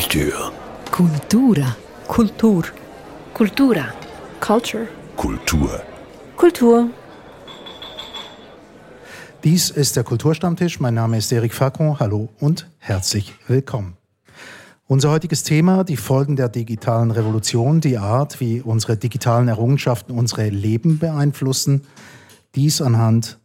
Kultur. Kultura. Kultur. Kultura. Culture. Kultur. Kultur. Dies ist der Kulturstammtisch. Mein Name ist Eric Facon. Hallo und herzlich willkommen. Unser heutiges Thema, die Folgen der digitalen Revolution, die Art, wie unsere digitalen Errungenschaften unsere Leben beeinflussen. Dies anhand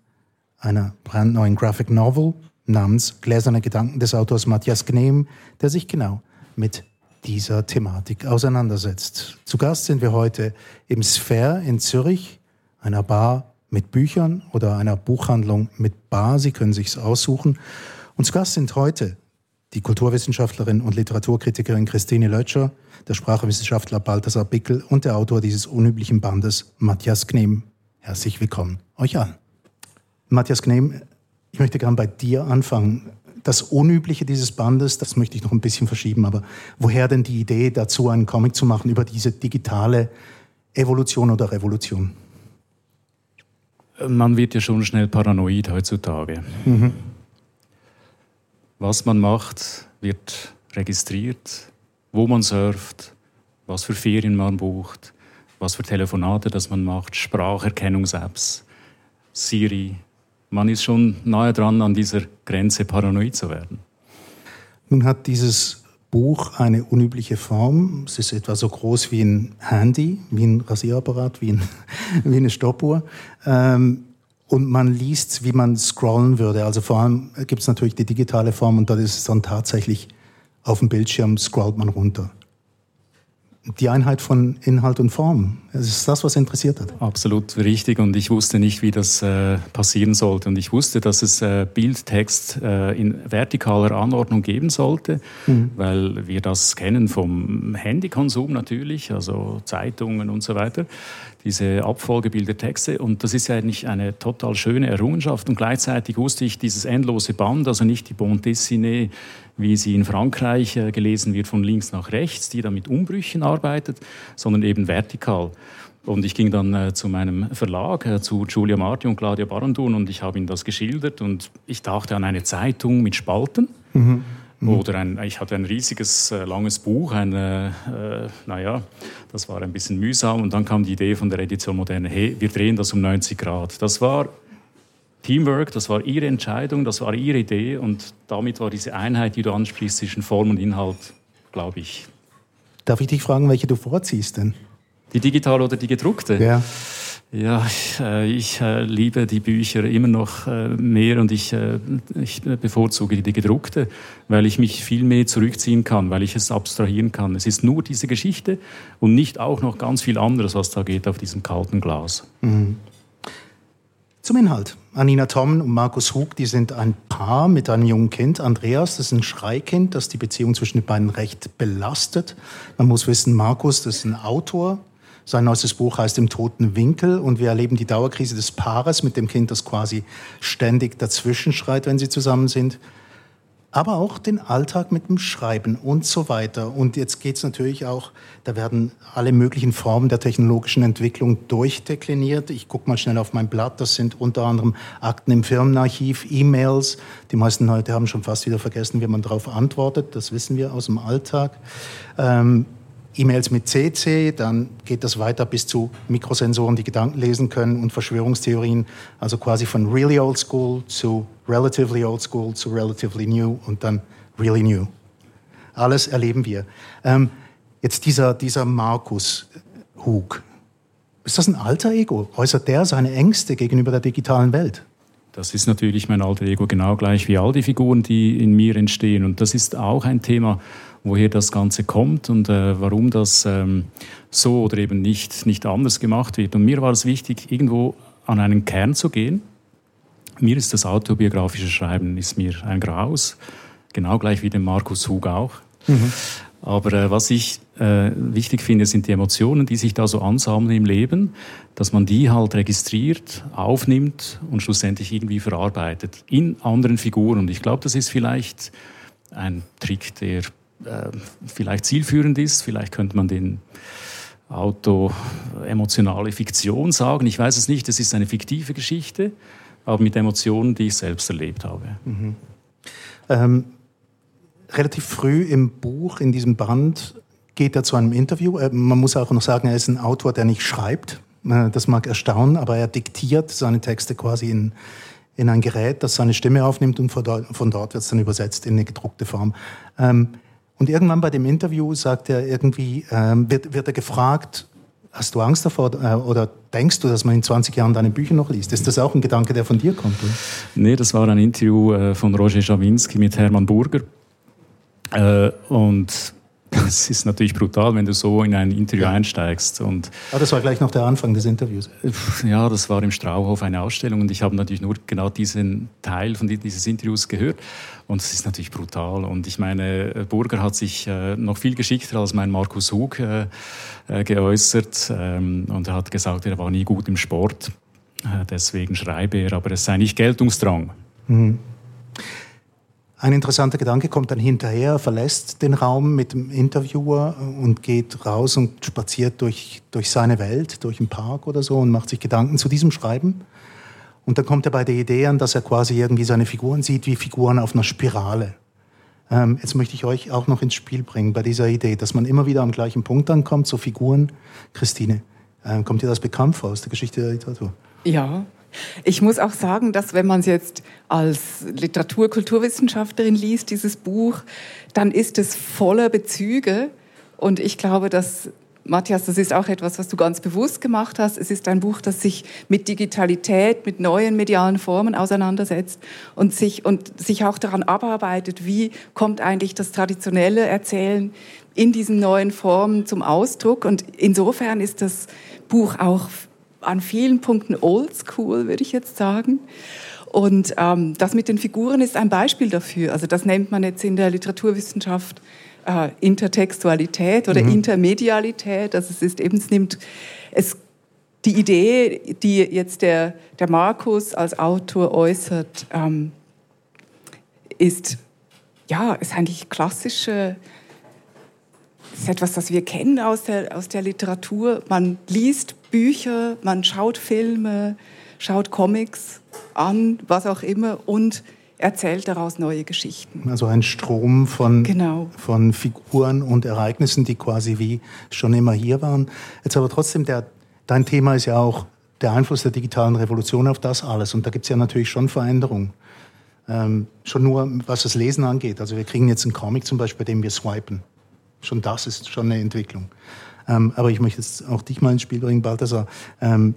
einer brandneuen Graphic Novel namens Gläserne Gedanken des Autors Matthias Gnehm, der sich genau mit dieser Thematik auseinandersetzt. Zu Gast sind wir heute im Sphere in Zürich, einer Bar mit Büchern oder einer Buchhandlung mit Bar. Sie können sich's aussuchen. Und zu Gast sind heute die Kulturwissenschaftlerin und Literaturkritikerin Christine Lötscher, der Sprachwissenschaftler Balthasar Bickel und der Autor dieses unüblichen Bandes Matthias Knehm. Herzlich willkommen euch allen. Matthias Knehm, ich möchte gern bei dir anfangen. Das Unübliche dieses Bandes, das möchte ich noch ein bisschen verschieben, aber woher denn die Idee dazu, einen Comic zu machen über diese digitale Evolution oder Revolution? Man wird ja schon schnell paranoid heutzutage. Mhm. Was man macht, wird registriert, wo man surft, was für Ferien man bucht, was für Telefonate das man macht, Spracherkennungs-Apps, Siri. Man ist schon nahe dran, an dieser Grenze paranoid zu werden. Nun hat dieses Buch eine unübliche Form. Es ist etwa so groß wie ein Handy, wie ein Rasierapparat, wie, ein, wie eine Stoppuhr. Ähm, und man liest, wie man scrollen würde. Also vor allem gibt es natürlich die digitale Form und da ist es dann tatsächlich auf dem Bildschirm scrollt man runter die Einheit von Inhalt und Form. Es ist das, was interessiert hat. Absolut richtig. Und ich wusste nicht, wie das äh, passieren sollte. Und ich wusste, dass es äh, Bildtext äh, in vertikaler Anordnung geben sollte, mhm. weil wir das kennen vom Handykonsum natürlich, also Zeitungen und so weiter. Diese Abfolge bildet Texte. Und das ist ja eigentlich eine total schöne Errungenschaft. Und gleichzeitig wusste ich, dieses endlose Band, also nicht die Bande dessinée, wie sie in Frankreich äh, gelesen wird, von links nach rechts, die da mit Umbrüchen arbeitet, sondern eben vertikal. Und ich ging dann äh, zu meinem Verlag, äh, zu Julia Marti und Claudia Barandun und ich habe ihnen das geschildert und ich dachte an eine Zeitung mit Spalten. Mhm. Mhm. Oder ein, ich hatte ein riesiges, äh, langes Buch, ein, äh, naja, das war ein bisschen mühsam. Und dann kam die Idee von der Edition Moderne, hey, wir drehen das um 90 Grad. Das war Teamwork, das war ihre Entscheidung, das war ihre Idee und damit war diese Einheit, die du ansprichst, zwischen Form und Inhalt, glaube ich. Darf ich dich fragen, welche du vorziehst denn? Die digitale oder die gedruckte? Ja. Ja, ich, äh, ich äh, liebe die Bücher immer noch äh, mehr und ich, ich bevorzuge die gedruckte, weil ich mich viel mehr zurückziehen kann, weil ich es abstrahieren kann. Es ist nur diese Geschichte und nicht auch noch ganz viel anderes, was da geht auf diesem kalten Glas. Mhm. Zum Inhalt. Anina Tommen und Markus Hug, die sind ein Paar mit einem jungen Kind. Andreas, das ist ein Schreikind, das die Beziehung zwischen den beiden recht belastet. Man muss wissen, Markus, das ist ein Autor. Sein neuestes Buch heißt Im toten Winkel und wir erleben die Dauerkrise des Paares mit dem Kind, das quasi ständig dazwischen schreit, wenn sie zusammen sind aber auch den Alltag mit dem Schreiben und so weiter. Und jetzt geht es natürlich auch, da werden alle möglichen Formen der technologischen Entwicklung durchdekliniert. Ich gucke mal schnell auf mein Blatt, das sind unter anderem Akten im Firmenarchiv, E-Mails. Die meisten Leute haben schon fast wieder vergessen, wie man darauf antwortet, das wissen wir aus dem Alltag. Ähm, E-Mails mit CC, dann geht das weiter bis zu Mikrosensoren, die Gedanken lesen können und Verschwörungstheorien, also quasi von really old school zu relatively old school zu relatively new und dann really new. Alles erleben wir. Ähm, jetzt dieser, dieser Markus Hug, ist das ein alter Ego? Äußert der seine Ängste gegenüber der digitalen Welt? Das ist natürlich mein alter Ego genau gleich wie all die Figuren, die in mir entstehen. Und das ist auch ein Thema, woher das Ganze kommt und äh, warum das ähm, so oder eben nicht, nicht anders gemacht wird. Und mir war es wichtig, irgendwo an einen Kern zu gehen. Mir ist das autobiografische Schreiben ist mir ein Graus, genau gleich wie dem Markus Hug auch. Mhm. Aber äh, was ich äh, wichtig finde, sind die Emotionen, die sich da so ansammeln im Leben, dass man die halt registriert, aufnimmt und schlussendlich irgendwie verarbeitet in anderen Figuren. Und ich glaube, das ist vielleicht ein Trick, der äh, vielleicht zielführend ist. Vielleicht könnte man den Auto-emotionale Fiktion sagen. Ich weiß es nicht. Es ist eine fiktive Geschichte, aber mit Emotionen, die ich selbst erlebt habe. Mhm. Ähm, relativ früh im Buch, in diesem Band, geht er zu einem Interview. Äh, man muss auch noch sagen, er ist ein Autor, der nicht schreibt. Äh, das mag erstaunen, aber er diktiert seine Texte quasi in, in ein Gerät, das seine Stimme aufnimmt und von dort, von dort wird es dann übersetzt in eine gedruckte Form. Ähm, und irgendwann bei dem Interview sagt er irgendwie, ähm, wird, wird er gefragt, Hast du Angst davor äh, oder denkst du, dass man in 20 Jahren deine Bücher noch liest? Ist das auch ein Gedanke, der von dir kommt? Oder? Nee, das war ein Interview äh, von Roger Schawinski mit Hermann Burger. Äh, und es ist natürlich brutal, wenn du so in ein Interview ja. einsteigst. Und ah, das war gleich noch der Anfang des Interviews. Ja, das war im Strauhof eine Ausstellung und ich habe natürlich nur genau diesen Teil von dieses Interviews gehört. Und es ist natürlich brutal. Und ich meine, Burger hat sich äh, noch viel geschickter als mein Markus Hug äh, äh, geäußert. Ähm, und er hat gesagt, er war nie gut im Sport. Äh, deswegen schreibe er, aber es sei nicht Geltungsdrang. Mhm. Ein interessanter Gedanke kommt dann hinterher, verlässt den Raum mit dem Interviewer und geht raus und spaziert durch, durch seine Welt, durch einen Park oder so und macht sich Gedanken zu diesem Schreiben. Und dann kommt er bei der Idee an, dass er quasi irgendwie seine Figuren sieht wie Figuren auf einer Spirale. Ähm, jetzt möchte ich euch auch noch ins Spiel bringen bei dieser Idee, dass man immer wieder am gleichen Punkt ankommt, so Figuren. Christine, äh, kommt dir das bekannt vor aus der Geschichte der Literatur? Ja, ich muss auch sagen, dass wenn man es jetzt als Literatur-, Kulturwissenschaftlerin liest, dieses Buch, dann ist es voller Bezüge. Und ich glaube, dass Matthias, das ist auch etwas, was du ganz bewusst gemacht hast. Es ist ein Buch, das sich mit Digitalität, mit neuen medialen Formen auseinandersetzt und sich, und sich auch daran abarbeitet, wie kommt eigentlich das traditionelle Erzählen in diesen neuen Formen zum Ausdruck. Und insofern ist das Buch auch an vielen Punkten oldschool, würde ich jetzt sagen. Und ähm, das mit den Figuren ist ein Beispiel dafür. Also das nennt man jetzt in der Literaturwissenschaft äh, Intertextualität oder mhm. Intermedialität. Also es ist eben, es nimmt es die Idee, die jetzt der, der Markus als Autor äußert, ähm, ist ja, ist eigentlich klassische das ist etwas, das wir kennen aus der, aus der Literatur. Man liest Bücher, man schaut Filme, schaut Comics an, was auch immer und erzählt daraus neue Geschichten. Also ein Strom von, genau. von Figuren und Ereignissen, die quasi wie schon immer hier waren. Jetzt aber trotzdem, der, dein Thema ist ja auch der Einfluss der digitalen Revolution auf das alles. Und da gibt es ja natürlich schon Veränderungen. Ähm, schon nur, was das Lesen angeht. Also wir kriegen jetzt einen Comic zum Beispiel, bei dem wir swipen. Schon das ist schon eine Entwicklung. Ähm, aber ich möchte jetzt auch dich mal ins Spiel bringen, Balthasar. Ähm,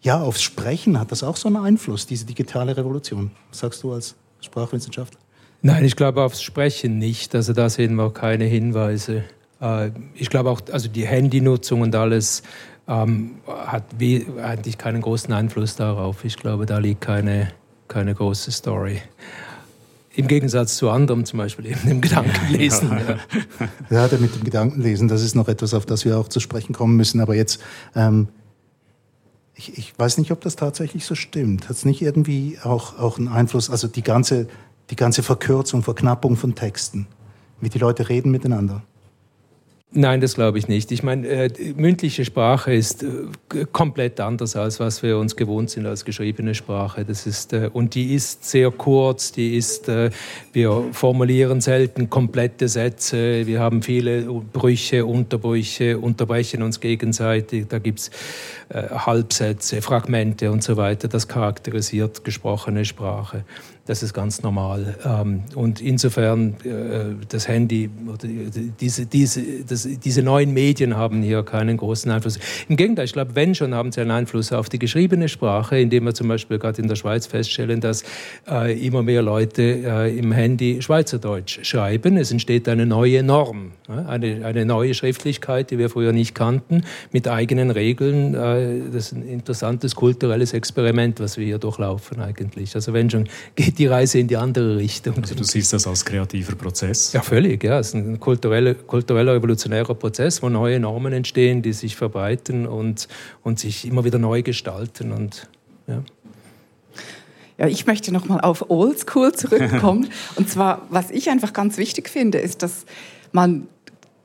ja, aufs Sprechen hat das auch so einen Einfluss, diese digitale Revolution. Sagst du als Sprachwissenschaftler? Nein, ich glaube aufs Sprechen nicht. Also da sehen wir keine Hinweise. Äh, ich glaube auch, also die Handynutzung und alles ähm, hat eigentlich keinen großen Einfluss darauf. Ich glaube, da liegt keine, keine große Story. Im Gegensatz zu anderem, zum Beispiel eben dem Gedankenlesen. Ja, ja mit dem Gedankenlesen, das ist noch etwas, auf das wir auch zu sprechen kommen müssen. Aber jetzt, ähm, ich, ich, weiß nicht, ob das tatsächlich so stimmt. Hat es nicht irgendwie auch, auch einen Einfluss, also die ganze, die ganze Verkürzung, Verknappung von Texten, wie die Leute reden miteinander? Nein, das glaube ich nicht. Ich meine, äh, mündliche Sprache ist äh, komplett anders als was wir uns gewohnt sind als geschriebene Sprache. Das ist äh, und die ist sehr kurz. Die ist, äh, wir formulieren selten komplette Sätze. Wir haben viele Brüche, Unterbrüche, unterbrechen uns gegenseitig. Da gibt's äh, Halbsätze, Fragmente und so weiter. Das charakterisiert gesprochene Sprache. Das ist ganz normal. Ähm, und insofern äh, das Handy, diese, diese, das, diese neuen Medien haben hier keinen großen Einfluss. Im Gegenteil, ich glaube, wenn schon, haben sie einen Einfluss auf die geschriebene Sprache, indem wir zum Beispiel gerade in der Schweiz feststellen, dass äh, immer mehr Leute äh, im Handy Schweizerdeutsch schreiben. Es entsteht eine neue Norm, eine, eine neue Schriftlichkeit, die wir früher nicht kannten, mit eigenen Regeln. Das ist ein interessantes kulturelles Experiment, was wir hier durchlaufen eigentlich. Also wenn schon geht die Reise in die andere Richtung. Also du siehst das als kreativer Prozess? Ja, völlig. Ja. Es ist ein kultureller, kultureller, evolutionärer Prozess, wo neue Normen entstehen, die sich verbreiten und, und sich immer wieder neu gestalten. Und, ja. Ja, ich möchte noch mal auf Oldschool zurückkommen. und zwar, was ich einfach ganz wichtig finde, ist, dass man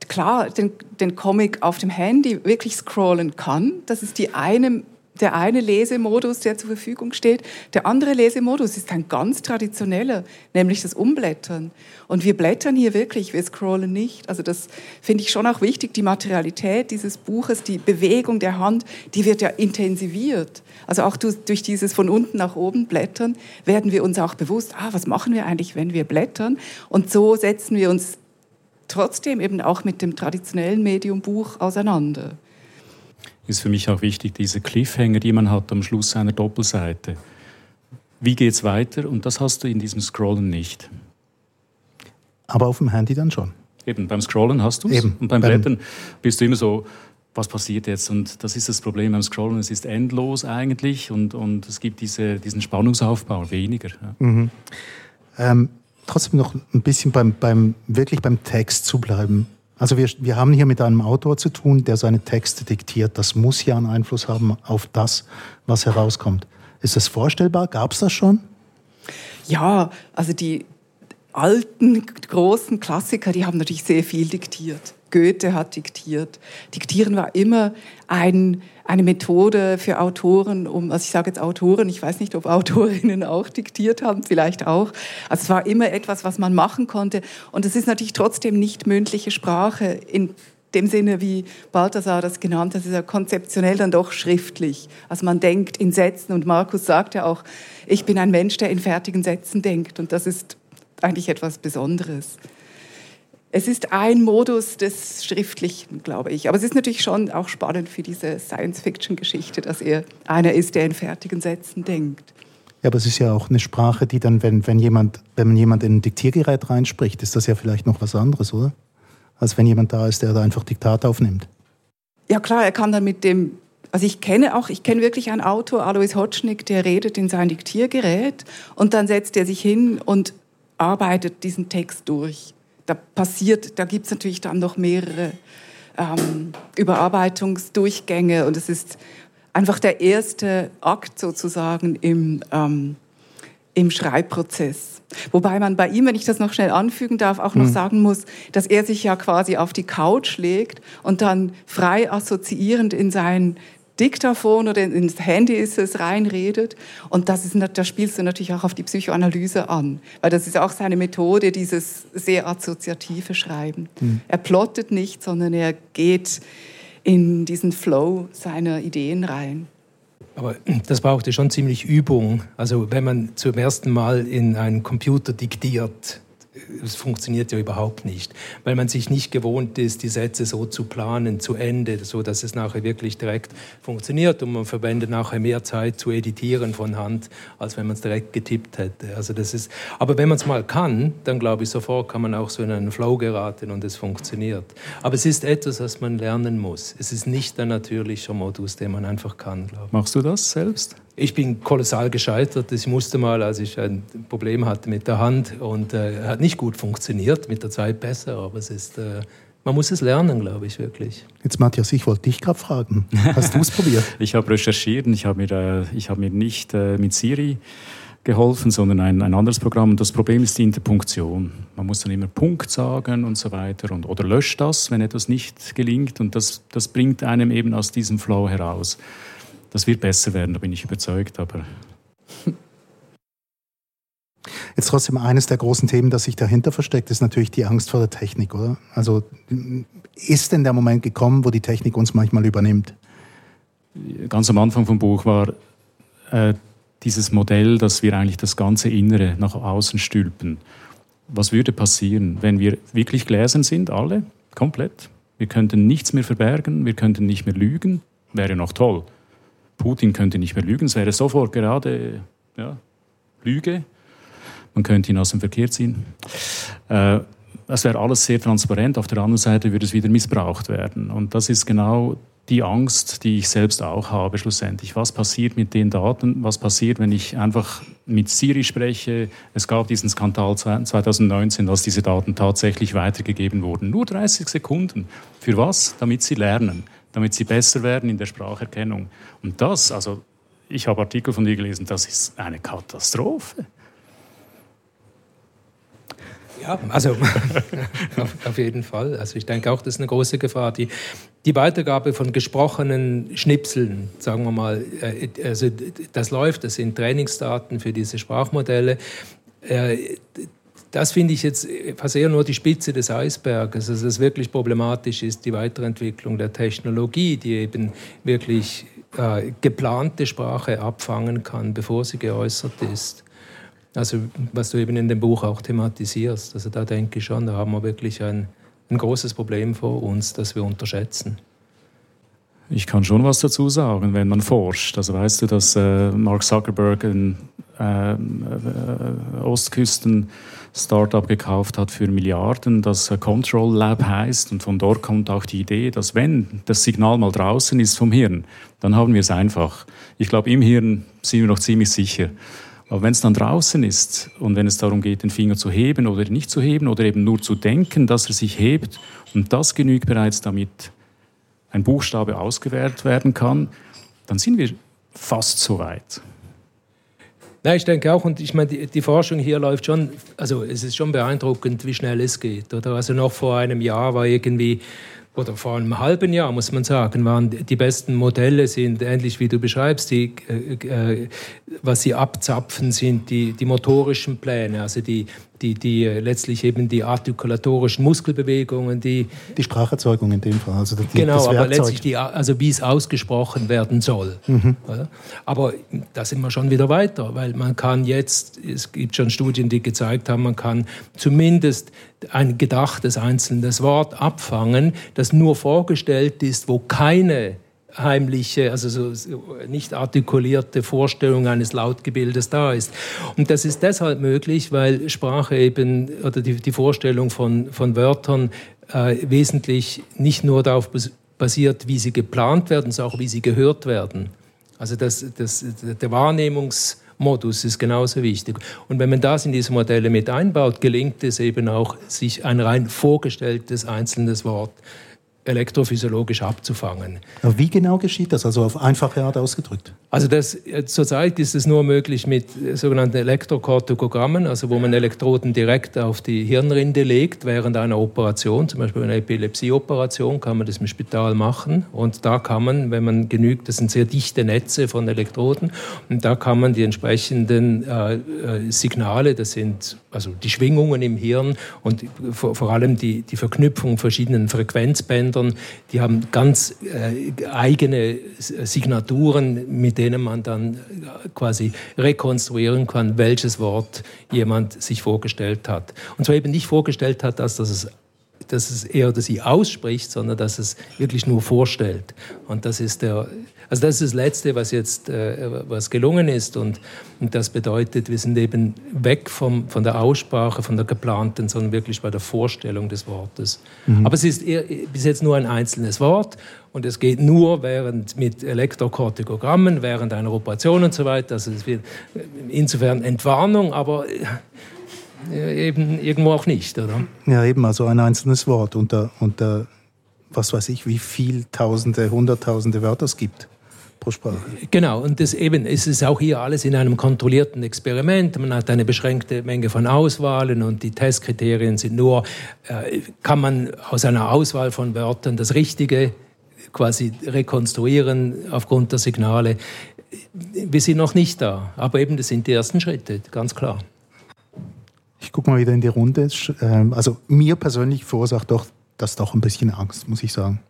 klar den, den Comic auf dem Handy wirklich scrollen kann. Das ist die eine der eine Lesemodus, der zur Verfügung steht. Der andere Lesemodus ist ein ganz traditioneller, nämlich das Umblättern. Und wir blättern hier wirklich, wir scrollen nicht. Also das finde ich schon auch wichtig, die Materialität dieses Buches, die Bewegung der Hand, die wird ja intensiviert. Also auch durch dieses von unten nach oben Blättern werden wir uns auch bewusst, ah, was machen wir eigentlich, wenn wir blättern? Und so setzen wir uns trotzdem eben auch mit dem traditionellen Medium Buch auseinander ist für mich auch wichtig, diese Cliffhanger, die man hat am Schluss einer Doppelseite. Wie geht es weiter? Und das hast du in diesem Scrollen nicht. Aber auf dem Handy dann schon. Eben, beim Scrollen hast du es. Und beim Blättern bist du immer so, was passiert jetzt? Und das ist das Problem beim Scrollen. Es ist endlos eigentlich und, und es gibt diese, diesen Spannungsaufbau weniger. Ja. Mhm. Ähm, trotzdem noch ein bisschen beim, beim, wirklich beim Text zu bleiben. Also wir, wir haben hier mit einem Autor zu tun, der seine Texte diktiert. Das muss ja einen Einfluss haben auf das, was herauskommt. Ist das vorstellbar? Gab es das schon? Ja, also die alten großen Klassiker, die haben natürlich sehr viel diktiert. Goethe hat diktiert. Diktieren war immer ein, eine Methode für Autoren, um, also ich sage jetzt Autoren, ich weiß nicht, ob Autorinnen auch diktiert haben, vielleicht auch. Also es war immer etwas, was man machen konnte. Und es ist natürlich trotzdem nicht mündliche Sprache in dem Sinne, wie Balthasar das genannt hat, ist ja konzeptionell dann doch schriftlich. Also man denkt in Sätzen und Markus sagt ja auch, ich bin ein Mensch, der in fertigen Sätzen denkt. Und das ist eigentlich etwas Besonderes. Es ist ein Modus des Schriftlichen, glaube ich. Aber es ist natürlich schon auch spannend für diese Science-Fiction-Geschichte, dass er einer ist, der in fertigen Sätzen denkt. Ja, aber es ist ja auch eine Sprache, die dann, wenn, wenn, jemand, wenn jemand in ein Diktiergerät reinspricht, ist das ja vielleicht noch was anderes, oder? Als wenn jemand da ist, der da einfach Diktat aufnimmt. Ja klar, er kann dann mit dem, also ich kenne auch, ich kenne wirklich einen Autor, Alois Hotschnick, der redet in sein Diktiergerät und dann setzt er sich hin und arbeitet diesen Text durch da passiert, da gibt es natürlich dann noch mehrere ähm, Überarbeitungsdurchgänge und es ist einfach der erste Akt sozusagen im, ähm, im Schreibprozess. Wobei man bei ihm, wenn ich das noch schnell anfügen darf, auch noch mhm. sagen muss, dass er sich ja quasi auf die Couch legt und dann frei assoziierend in sein Diktaphon oder ins Handy ist es reinredet. Und das ist, da spielst du natürlich auch auf die Psychoanalyse an, weil das ist auch seine Methode, dieses sehr assoziative Schreiben. Mhm. Er plottet nicht, sondern er geht in diesen Flow seiner Ideen rein. Aber das brauchte schon ziemlich Übung. Also wenn man zum ersten Mal in einen Computer diktiert, es funktioniert ja überhaupt nicht, weil man sich nicht gewohnt ist, die Sätze so zu planen, zu Ende, so dass es nachher wirklich direkt funktioniert und man verwendet nachher mehr Zeit zu editieren von Hand, als wenn man es direkt getippt hätte. Also das ist, aber wenn man es mal kann, dann glaube ich sofort kann man auch so in einen Flow geraten und es funktioniert. Aber es ist etwas, was man lernen muss. Es ist nicht der natürliche Modus, den man einfach kann. Ich. Machst du das selbst? Ich bin kolossal gescheitert. Ich musste mal, als ich ein Problem hatte mit der Hand und äh, hat nicht gut funktioniert, mit der Zeit besser, aber es ist, äh, man muss es lernen, glaube ich, wirklich. Jetzt Matthias, ich wollte dich gerade fragen. Hast du es probiert? ich habe recherchiert und ich habe mir, äh, hab mir nicht äh, mit Siri geholfen, sondern ein, ein anderes Programm. Und das Problem ist die Interpunktion. Man muss dann immer Punkt sagen und so weiter. Und, oder löscht das, wenn etwas nicht gelingt. Und das, das bringt einem eben aus diesem Flow heraus. Das wird besser werden, da bin ich überzeugt, aber. Jetzt trotzdem eines der großen Themen, das sich dahinter versteckt, ist natürlich die Angst vor der Technik, oder? Also ist denn der Moment gekommen, wo die Technik uns manchmal übernimmt? Ganz am Anfang vom Buch war äh, dieses Modell, dass wir eigentlich das ganze Innere nach außen stülpen. Was würde passieren, wenn wir wirklich gläsern sind, alle, komplett? Wir könnten nichts mehr verbergen, wir könnten nicht mehr lügen, wäre noch toll. Putin könnte nicht mehr lügen, es wäre sofort gerade ja, Lüge. Man könnte ihn aus dem Verkehr ziehen. Äh, das wäre alles sehr transparent. Auf der anderen Seite würde es wieder missbraucht werden. Und das ist genau die Angst, die ich selbst auch habe schlussendlich. Was passiert mit den Daten? Was passiert, wenn ich einfach mit Siri spreche? Es gab diesen Skandal 2019, dass diese Daten tatsächlich weitergegeben wurden. Nur 30 Sekunden. Für was? Damit sie lernen damit sie besser werden in der Spracherkennung. Und das, also ich habe Artikel von dir gelesen, das ist eine Katastrophe. Ja, also auf, auf, jeden Fall. Also ich denke auch, das ist eine große Gefahr. Die, die Weitergabe von gesprochenen Schnipseln, sagen wir mal, äh, also das läuft, das sind Trainingsdaten für diese Sprachmodelle. Äh, das finde ich jetzt fast eher nur die Spitze des Eisberges. Also es wirklich problematisch ist die Weiterentwicklung der Technologie, die eben wirklich äh, geplante Sprache abfangen kann, bevor sie geäußert ist. Also was du eben in dem Buch auch thematisierst. Also da denke ich schon, da haben wir wirklich ein, ein großes Problem vor uns, das wir unterschätzen. Ich kann schon was dazu sagen, wenn man forscht. Also weißt du, dass äh, Mark Zuckerberg ein äh, äh, Ostküsten Startup gekauft hat für Milliarden, das Control Lab heißt. Und von dort kommt auch die Idee, dass wenn das Signal mal draußen ist vom Hirn, dann haben wir es einfach. Ich glaube, im Hirn sind wir noch ziemlich sicher. Aber wenn es dann draußen ist und wenn es darum geht, den Finger zu heben oder nicht zu heben oder eben nur zu denken, dass er sich hebt, und das genügt bereits, damit ein Buchstabe ausgewählt werden kann, dann sind wir fast so weit. Ja, ich denke auch, und ich meine, die, die, Forschung hier läuft schon, also es ist schon beeindruckend, wie schnell es geht. Oder? Also noch vor einem Jahr war irgendwie, oder vor einem halben Jahr, muss man sagen, waren die besten Modelle sind ähnlich wie du beschreibst, die, äh, äh was sie abzapfen, sind die, die motorischen Pläne, also die, die, die letztlich eben die artikulatorischen Muskelbewegungen, die die Spracherzeugung in dem Fall, also die, genau, aber letztlich die, also wie es ausgesprochen werden soll. Mhm. Aber da sind wir schon wieder weiter, weil man kann jetzt, es gibt schon Studien, die gezeigt haben, man kann zumindest ein gedachtes einzelnes Wort abfangen, das nur vorgestellt ist, wo keine heimliche, also so nicht artikulierte Vorstellung eines Lautgebildes da ist. Und das ist deshalb möglich, weil Sprache eben oder die, die Vorstellung von, von Wörtern äh, wesentlich nicht nur darauf basiert, wie sie geplant werden, sondern auch wie sie gehört werden. Also das, das, der Wahrnehmungsmodus ist genauso wichtig. Und wenn man das in diese Modelle mit einbaut, gelingt es eben auch, sich ein rein vorgestelltes einzelnes Wort elektrophysiologisch abzufangen. Aber wie genau geschieht das? Also auf einfache Art ausgedrückt? Also das, äh, zurzeit ist es nur möglich mit äh, sogenannten Elektrokortikogrammen, also wo man Elektroden direkt auf die Hirnrinde legt während einer Operation, zum Beispiel einer Epilepsieoperation, kann man das im Spital machen. Und da kann man, wenn man genügt, das sind sehr dichte Netze von Elektroden, und da kann man die entsprechenden äh, äh Signale, das sind also die Schwingungen im Hirn und vor, vor allem die, die Verknüpfung verschiedenen Frequenzbändern, die haben ganz äh, eigene Signaturen, mit denen man dann äh, quasi rekonstruieren kann, welches Wort jemand sich vorgestellt hat. Und zwar eben nicht vorgestellt hat, dass das dass es er oder sie ausspricht, sondern dass es wirklich nur vorstellt. Und das ist der, also das ist das Letzte, was jetzt äh, was gelungen ist. Und, und, das bedeutet, wir sind eben weg vom, von der Aussprache, von der geplanten, sondern wirklich bei der Vorstellung des Wortes. Mhm. Aber es ist eher, bis jetzt nur ein einzelnes Wort. Und es geht nur während mit Elektrokortikogrammen, während einer Operation und so weiter. Also es wird insofern Entwarnung, aber eben irgendwo auch nicht, oder? Ja, eben, also ein einzelnes Wort unter, unter was weiß ich, wie viel Tausende, Hunderttausende Wörter es gibt pro Sprache. Genau, und das eben, es ist auch hier alles in einem kontrollierten Experiment. Man hat eine beschränkte Menge von Auswahlen und die Testkriterien sind nur, äh, kann man aus einer Auswahl von Wörtern das Richtige quasi rekonstruieren aufgrund der Signale. Wir sind noch nicht da, aber eben das sind die ersten Schritte, ganz klar. Ich gucke mal wieder in die Runde. Ähm, also mir persönlich verursacht doch das doch ein bisschen Angst, muss ich sagen.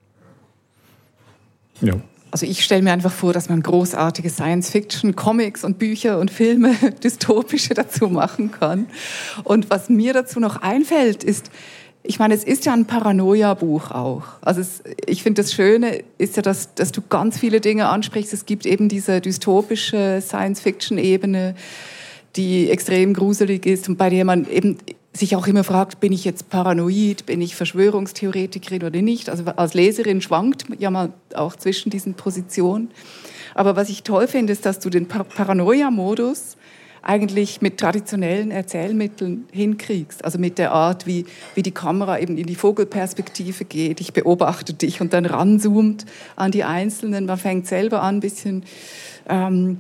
Ja. Also ich stelle mir einfach vor, dass man großartige Science-Fiction, Comics und Bücher und Filme, dystopische dazu machen kann. Und was mir dazu noch einfällt, ist, ich meine, es ist ja ein Paranoia-Buch auch. Also es, ich finde, das Schöne ist ja, dass, dass du ganz viele Dinge ansprichst. Es gibt eben diese dystopische Science-Fiction-Ebene, die extrem gruselig ist und bei der man eben sich auch immer fragt, bin ich jetzt paranoid, bin ich Verschwörungstheoretikerin oder nicht. Also als Leserin schwankt ja mal auch zwischen diesen Positionen. Aber was ich toll finde, ist, dass du den Paranoia-Modus eigentlich mit traditionellen Erzählmitteln hinkriegst. Also mit der Art, wie, wie die Kamera eben in die Vogelperspektive geht. Ich beobachte dich und dann ranzoomt an die Einzelnen. Man fängt selber an, ein bisschen ähm,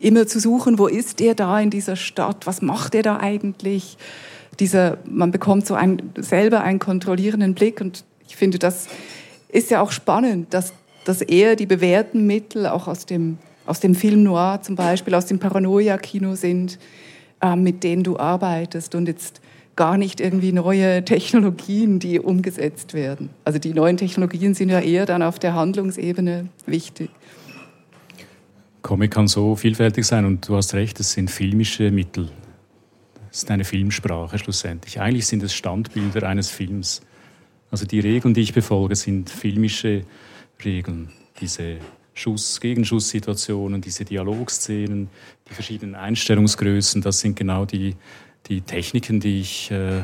immer zu suchen, wo ist er da in dieser Stadt? Was macht er da eigentlich? dieser, man bekommt so ein, selber einen kontrollierenden Blick und ich finde, das ist ja auch spannend, dass, dass eher die bewährten Mittel auch aus dem, aus dem Film Noir zum Beispiel, aus dem Paranoia-Kino sind, äh, mit denen du arbeitest und jetzt gar nicht irgendwie neue Technologien, die umgesetzt werden. Also die neuen Technologien sind ja eher dann auf der Handlungsebene wichtig. Comic kann so vielfältig sein und du hast recht, es sind filmische Mittel. Es ist eine Filmsprache schlussendlich. Eigentlich sind es Standbilder eines Films. Also die Regeln, die ich befolge, sind filmische Regeln. Diese Schuss, Gegenschusssituationen, diese Dialogszenen, die verschiedenen Einstellungsgrößen, das sind genau die, die Techniken, die ich äh,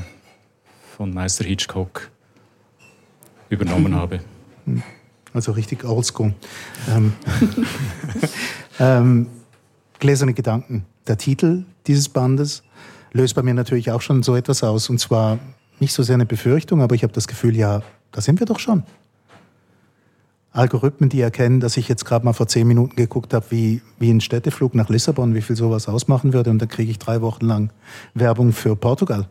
von Meister Hitchcock übernommen habe. Also richtig oldschool. Ähm, ähm, Gläserne Gedanken. Der Titel dieses Bandes löst bei mir natürlich auch schon so etwas aus. Und zwar nicht so sehr eine Befürchtung, aber ich habe das Gefühl, ja, da sind wir doch schon. Algorithmen, die erkennen, dass ich jetzt gerade mal vor zehn Minuten geguckt habe, wie, wie ein Städteflug nach Lissabon, wie viel sowas ausmachen würde, und dann kriege ich drei Wochen lang Werbung für Portugal.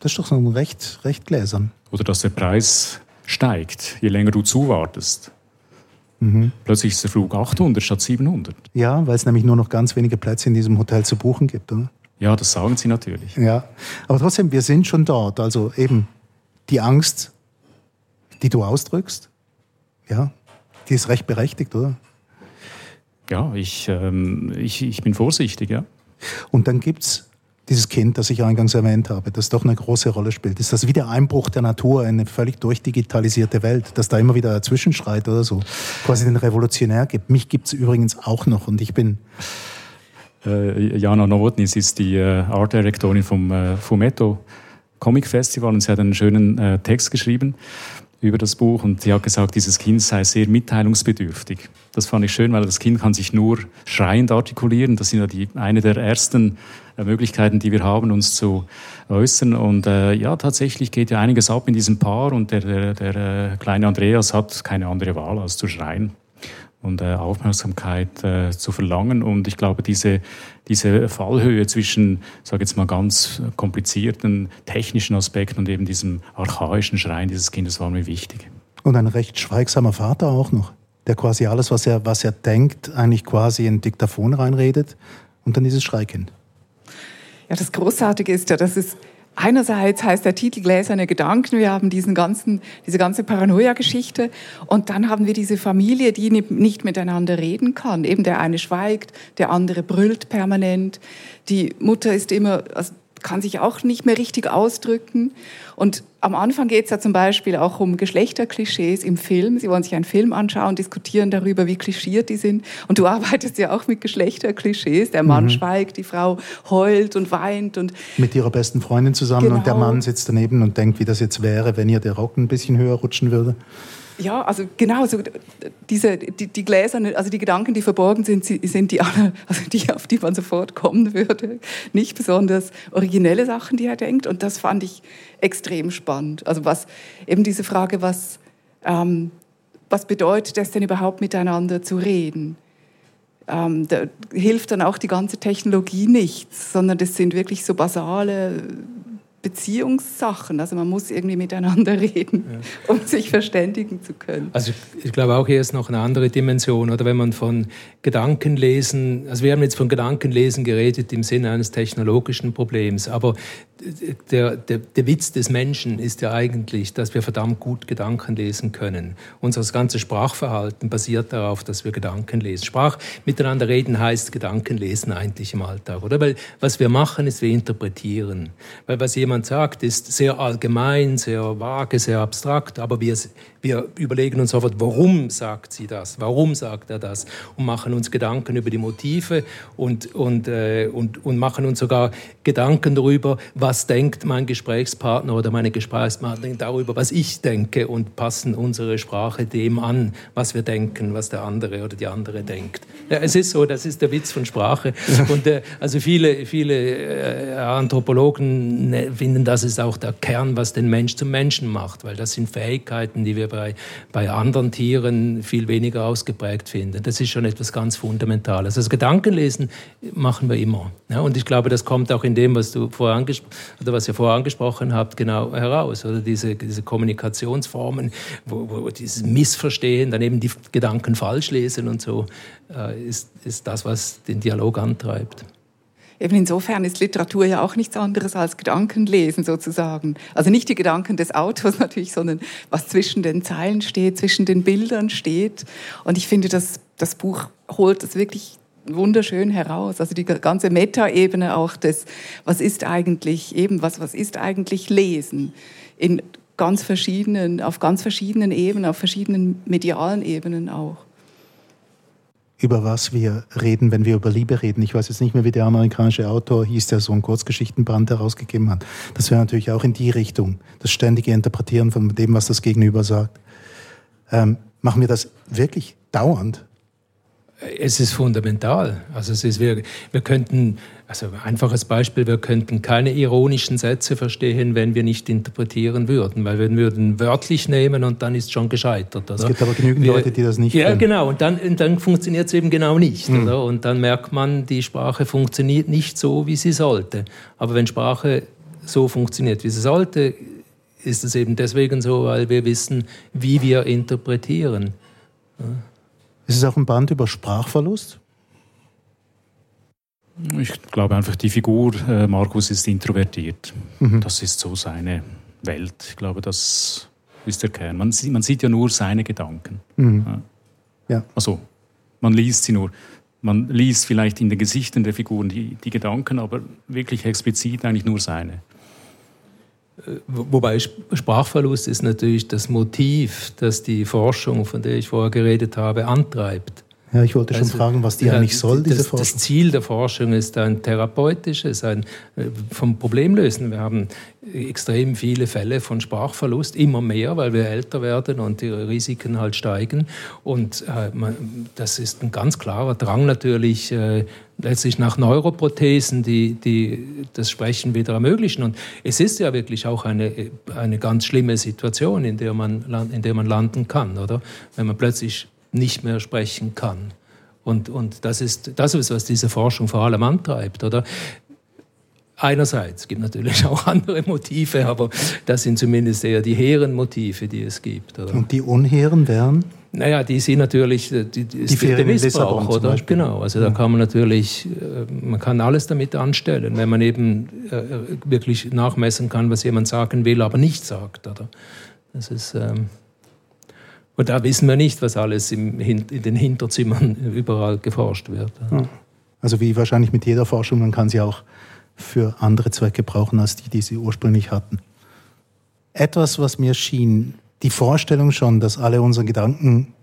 Das ist doch so ein recht, recht gläsern. Oder dass der Preis steigt, je länger du zuwartest. Mhm. Plötzlich ist der Flug 800 statt 700. Ja, weil es nämlich nur noch ganz wenige Plätze in diesem Hotel zu buchen gibt, oder? Ja, das sagen sie natürlich. Ja, aber trotzdem, wir sind schon dort. Also eben die Angst, die du ausdrückst, ja, die ist recht berechtigt, oder? Ja, ich, ähm, ich, ich bin vorsichtig, ja. Und dann gibt es dieses Kind, das ich eingangs erwähnt habe, das doch eine große Rolle spielt. Ist das wie der Einbruch der Natur, eine völlig durchdigitalisierte Welt, dass da immer wieder dazwischen schreit oder so, quasi den Revolutionär gibt. Mich gibt es übrigens auch noch und ich bin... Äh, Jana Nowotny, ist die äh, Art Directorin vom äh, Fumetto Comic Festival und sie hat einen schönen äh, Text geschrieben über das Buch und sie hat gesagt, dieses Kind sei sehr mitteilungsbedürftig. Das fand ich schön, weil das Kind kann sich nur schreiend artikulieren. Das sind ja die, eine der ersten äh, Möglichkeiten, die wir haben, uns zu äußern. Und äh, ja, tatsächlich geht ja einiges ab in diesem Paar und der, der, der äh, kleine Andreas hat keine andere Wahl, als zu schreien und äh, Aufmerksamkeit äh, zu verlangen. Und ich glaube, diese, diese Fallhöhe zwischen, sage jetzt mal, ganz komplizierten technischen Aspekten und eben diesem archaischen Schreien dieses Kindes war mir wichtig. Und ein recht schweigsamer Vater auch noch, der quasi alles, was er, was er denkt, eigentlich quasi in Diktaphon reinredet und dann dieses Schreikind. Ja, das Großartige ist ja, dass es einerseits heißt der Titel Gläserne Gedanken, wir haben diesen ganzen, diese ganze Paranoia-Geschichte und dann haben wir diese Familie, die nicht miteinander reden kann. Eben der eine schweigt, der andere brüllt permanent, die Mutter ist immer, also kann sich auch nicht mehr richtig ausdrücken. Und am Anfang geht es ja zum Beispiel auch um Geschlechterklischees im Film. Sie wollen sich einen Film anschauen, diskutieren darüber, wie klischiert die sind. Und du arbeitest ja auch mit Geschlechterklischees. Der Mann mhm. schweigt, die Frau heult und weint. Und mit ihrer besten Freundin zusammen genau. und der Mann sitzt daneben und denkt, wie das jetzt wäre, wenn ihr der Rock ein bisschen höher rutschen würde. Ja, also genau, so diese, die, die Gläser, also die Gedanken, die verborgen sind, sind die, alle, also die, auf die man sofort kommen würde. Nicht besonders originelle Sachen, die er denkt. Und das fand ich extrem spannend. Also was, eben diese Frage, was, ähm, was bedeutet es denn überhaupt miteinander zu reden? Ähm, da hilft dann auch die ganze Technologie nichts, sondern das sind wirklich so basale Beziehungssachen. Also man muss irgendwie miteinander reden, ja. um sich verständigen zu können. Also ich, glaube auch hier ist noch eine andere Dimension. Oder wenn man von Gedankenlesen, also wir haben jetzt von Gedankenlesen geredet im Sinne eines technologischen Problems, aber der, der, der Witz des Menschen ist ja eigentlich, dass wir verdammt gut Gedanken lesen können. Unser ganzes Sprachverhalten basiert darauf, dass wir Gedanken lesen. Sprach miteinander reden heißt Gedanken lesen eigentlich im Alltag, oder? Weil was wir machen, ist wir interpretieren. Weil was jemand sagt, ist sehr allgemein, sehr vage, sehr abstrakt, aber wir, wir überlegen uns sofort, warum sagt sie das? Warum sagt er das? Und machen uns Gedanken über die Motive und, und, äh, und, und machen uns sogar Gedanken darüber, was denkt mein Gesprächspartner oder meine Gesprächspartnerin darüber, was ich denke und passen unsere Sprache dem an, was wir denken, was der andere oder die andere denkt. Ja, es ist so, das ist der Witz von Sprache. Und äh, also viele, viele äh, Anthropologen ne, finden, das ist auch der Kern, was den Mensch zum Menschen macht, weil das sind Fähigkeiten, die wir bei, bei anderen Tieren viel weniger ausgeprägt finden. Das ist schon etwas ganz Fundamentales. Also Gedankenlesen machen wir immer. Ja, und ich glaube, das kommt auch in dem, was du oder was ihr vorher angesprochen habt, genau heraus. Oder diese, diese Kommunikationsformen, wo, wo dieses Missverstehen, dann eben die Gedanken falsch lesen und so, äh, ist, ist das, was den Dialog antreibt. Eben insofern ist Literatur ja auch nichts anderes als Gedankenlesen sozusagen. Also nicht die Gedanken des Autors natürlich, sondern was zwischen den Zeilen steht, zwischen den Bildern steht. Und ich finde, das, das Buch holt das wirklich wunderschön heraus. Also die ganze Metaebene auch des, was ist eigentlich eben, was, was ist eigentlich Lesen in ganz verschiedenen, auf ganz verschiedenen Ebenen, auf verschiedenen medialen Ebenen auch über was wir reden, wenn wir über Liebe reden. Ich weiß jetzt nicht mehr, wie der amerikanische Autor hieß, der so einen Kurzgeschichtenband herausgegeben hat. Das wäre natürlich auch in die Richtung, das ständige Interpretieren von dem, was das Gegenüber sagt. Ähm, machen wir das wirklich dauernd? Es ist fundamental. Also es ist, wir, wir könnten, also ein einfaches Beispiel, wir könnten keine ironischen Sätze verstehen, wenn wir nicht interpretieren würden, weil wir würden wörtlich nehmen und dann ist schon gescheitert. Oder? Es gibt aber genügend wir, Leute, die das nicht Ja, können. genau. Und dann, und dann funktioniert es eben genau nicht. Hm. Und dann merkt man, die Sprache funktioniert nicht so, wie sie sollte. Aber wenn Sprache so funktioniert, wie sie sollte, ist es eben deswegen so, weil wir wissen, wie wir interpretieren. Ja. Ist es auch ein Band über Sprachverlust? Ich glaube einfach, die Figur äh, Markus ist introvertiert. Mhm. Das ist so seine Welt. Ich glaube, das ist der Kern. Man, sieht, man sieht ja nur seine Gedanken. Mhm. Ja. ja. Also, man liest sie nur. Man liest vielleicht in den Gesichtern der Figuren die, die Gedanken, aber wirklich explizit eigentlich nur seine. Wobei Sprachverlust ist natürlich das Motiv, das die Forschung, von der ich vorher geredet habe, antreibt. Ja, ich wollte schon also, fragen, was die ja, eigentlich soll, diese das, Forschung. Das Ziel der Forschung ist ein therapeutisches, ein äh, vom Problemlösen. Wir haben extrem viele Fälle von Sprachverlust, immer mehr, weil wir älter werden und die Risiken halt steigen. Und äh, man, das ist ein ganz klarer Drang natürlich, äh, letztlich nach Neuroprothesen, die, die das Sprechen wieder ermöglichen. Und es ist ja wirklich auch eine, eine ganz schlimme Situation, in der man, in der man landen kann, oder? Wenn man plötzlich nicht mehr sprechen kann. Und, und das, ist, das ist, was diese Forschung vor allem antreibt. Oder? Einerseits, es gibt natürlich auch andere Motive, aber das sind zumindest eher die hehren Motive, die es gibt. Oder? Und die unhehren wären? Naja, die sind natürlich die, die, die der Missbrauch, oder? Genau, also da kann man natürlich, äh, man kann alles damit anstellen, wenn man eben äh, wirklich nachmessen kann, was jemand sagen will, aber nicht sagt, oder? Das ist ähm, und da wissen wir nicht, was alles im, in den Hinterzimmern überall geforscht wird. Also wie wahrscheinlich mit jeder Forschung, man kann sie auch für andere Zwecke brauchen, als die, die sie ursprünglich hatten. Etwas, was mir schien, die Vorstellung schon, dass alle unsere Gedanken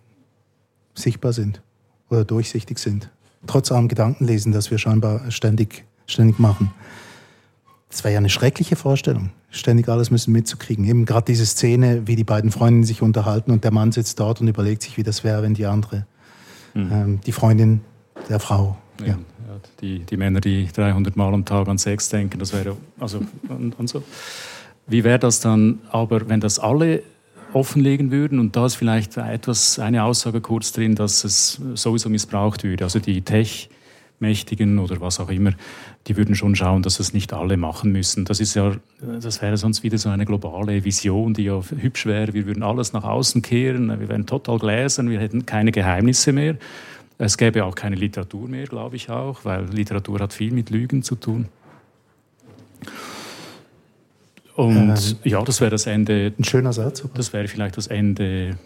sichtbar sind oder durchsichtig sind, trotz allem Gedankenlesen, das wir scheinbar ständig, ständig machen. Das wäre ja eine schreckliche Vorstellung, ständig alles müssen mitzukriegen. Eben gerade diese Szene, wie die beiden Freundinnen sich unterhalten und der Mann sitzt dort und überlegt sich, wie das wäre, wenn die andere, mhm. ähm, die Freundin der Frau. Ja. ja. Die, die Männer, die 300 Mal am Tag an Sex denken, das wäre also und, und so. Wie wäre das dann aber, wenn das alle offenlegen würden und da ist vielleicht etwas, eine Aussage kurz drin, dass es sowieso missbraucht würde. Also die Tech- Mächtigen oder was auch immer, die würden schon schauen, dass es nicht alle machen müssen. Das ist ja, das wäre sonst wieder so eine globale Vision, die ja hübsch wäre. Wir würden alles nach außen kehren, wir wären total gläsern, wir hätten keine Geheimnisse mehr. Es gäbe auch keine Literatur mehr, glaube ich auch, weil Literatur hat viel mit Lügen zu tun. Und ähm, ja, das wäre das Ende. Ein schöner Satz. Das wäre vielleicht das Ende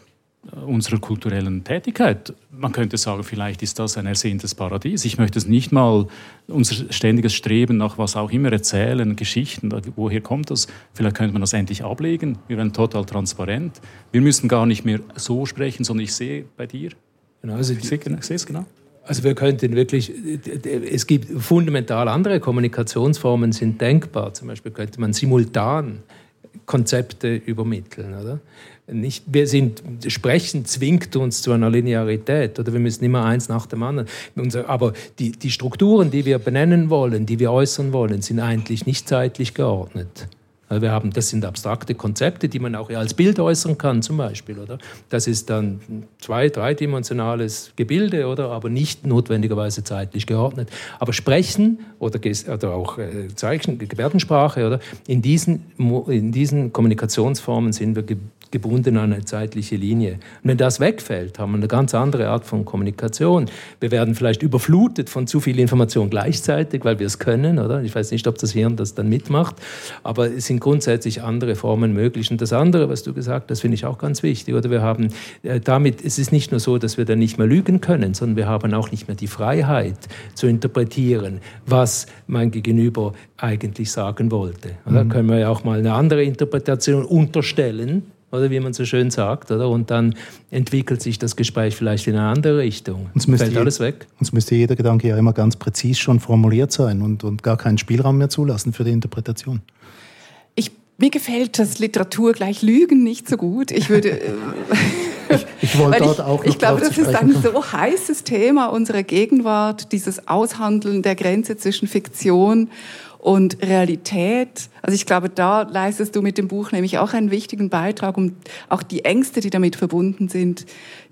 unserer kulturellen Tätigkeit. Man könnte sagen, vielleicht ist das ein ersehntes Paradies. Ich möchte es nicht mal unser ständiges Streben nach was auch immer erzählen, Geschichten, woher kommt das? Vielleicht könnte man das endlich ablegen. Wir werden total transparent. Wir müssen gar nicht mehr so sprechen, sondern ich sehe bei dir. Genau, also ich sehe, ich sehe es genau. Also wir könnten wirklich, es gibt fundamental andere Kommunikationsformen sind denkbar. Zum Beispiel könnte man simultan Konzepte übermitteln, oder? Nicht, wir sind, Sprechen zwingt uns zu einer Linearität oder wir müssen immer eins nach dem anderen. Aber die, die Strukturen, die wir benennen wollen, die wir äußern wollen, sind eigentlich nicht zeitlich geordnet. Also wir haben, das sind abstrakte Konzepte, die man auch als Bild äußern kann, zum Beispiel. Oder? Das ist dann zwei-, dreidimensionales Gebilde, oder? aber nicht notwendigerweise zeitlich geordnet. Aber Sprechen oder, oder auch äh, Zeichen, Gebärdensprache, oder? In, diesen, in diesen Kommunikationsformen sind wir gebunden an eine zeitliche Linie. Und wenn das wegfällt, haben wir eine ganz andere Art von Kommunikation. Wir werden vielleicht überflutet von zu viel Information gleichzeitig, weil wir es können, oder? Ich weiß nicht, ob das Hirn das dann mitmacht, aber es sind grundsätzlich andere Formen möglich. Und das andere, was du gesagt hast, finde ich auch ganz wichtig, oder? Wir haben äh, damit, es ist nicht nur so, dass wir dann nicht mehr lügen können, sondern wir haben auch nicht mehr die Freiheit zu interpretieren, was mein Gegenüber eigentlich sagen wollte. Da mhm. können wir ja auch mal eine andere Interpretation unterstellen, oder wie man so schön sagt, oder? Und dann entwickelt sich das Gespräch vielleicht in eine andere Richtung. Uns müsste Fällt alles weg. Uns müsste jeder Gedanke ja immer ganz präzis schon formuliert sein und, und gar keinen Spielraum mehr zulassen für die Interpretation. Ich, mir gefällt das Literatur gleich Lügen nicht so gut. Ich würde. Äh, ich, ich wollte dort auch Ich glaube, das ist ein so heißes Thema unserer Gegenwart, dieses Aushandeln der Grenze zwischen Fiktion und Realität. Also ich glaube, da leistest du mit dem Buch nämlich auch einen wichtigen Beitrag, um auch die Ängste, die damit verbunden sind,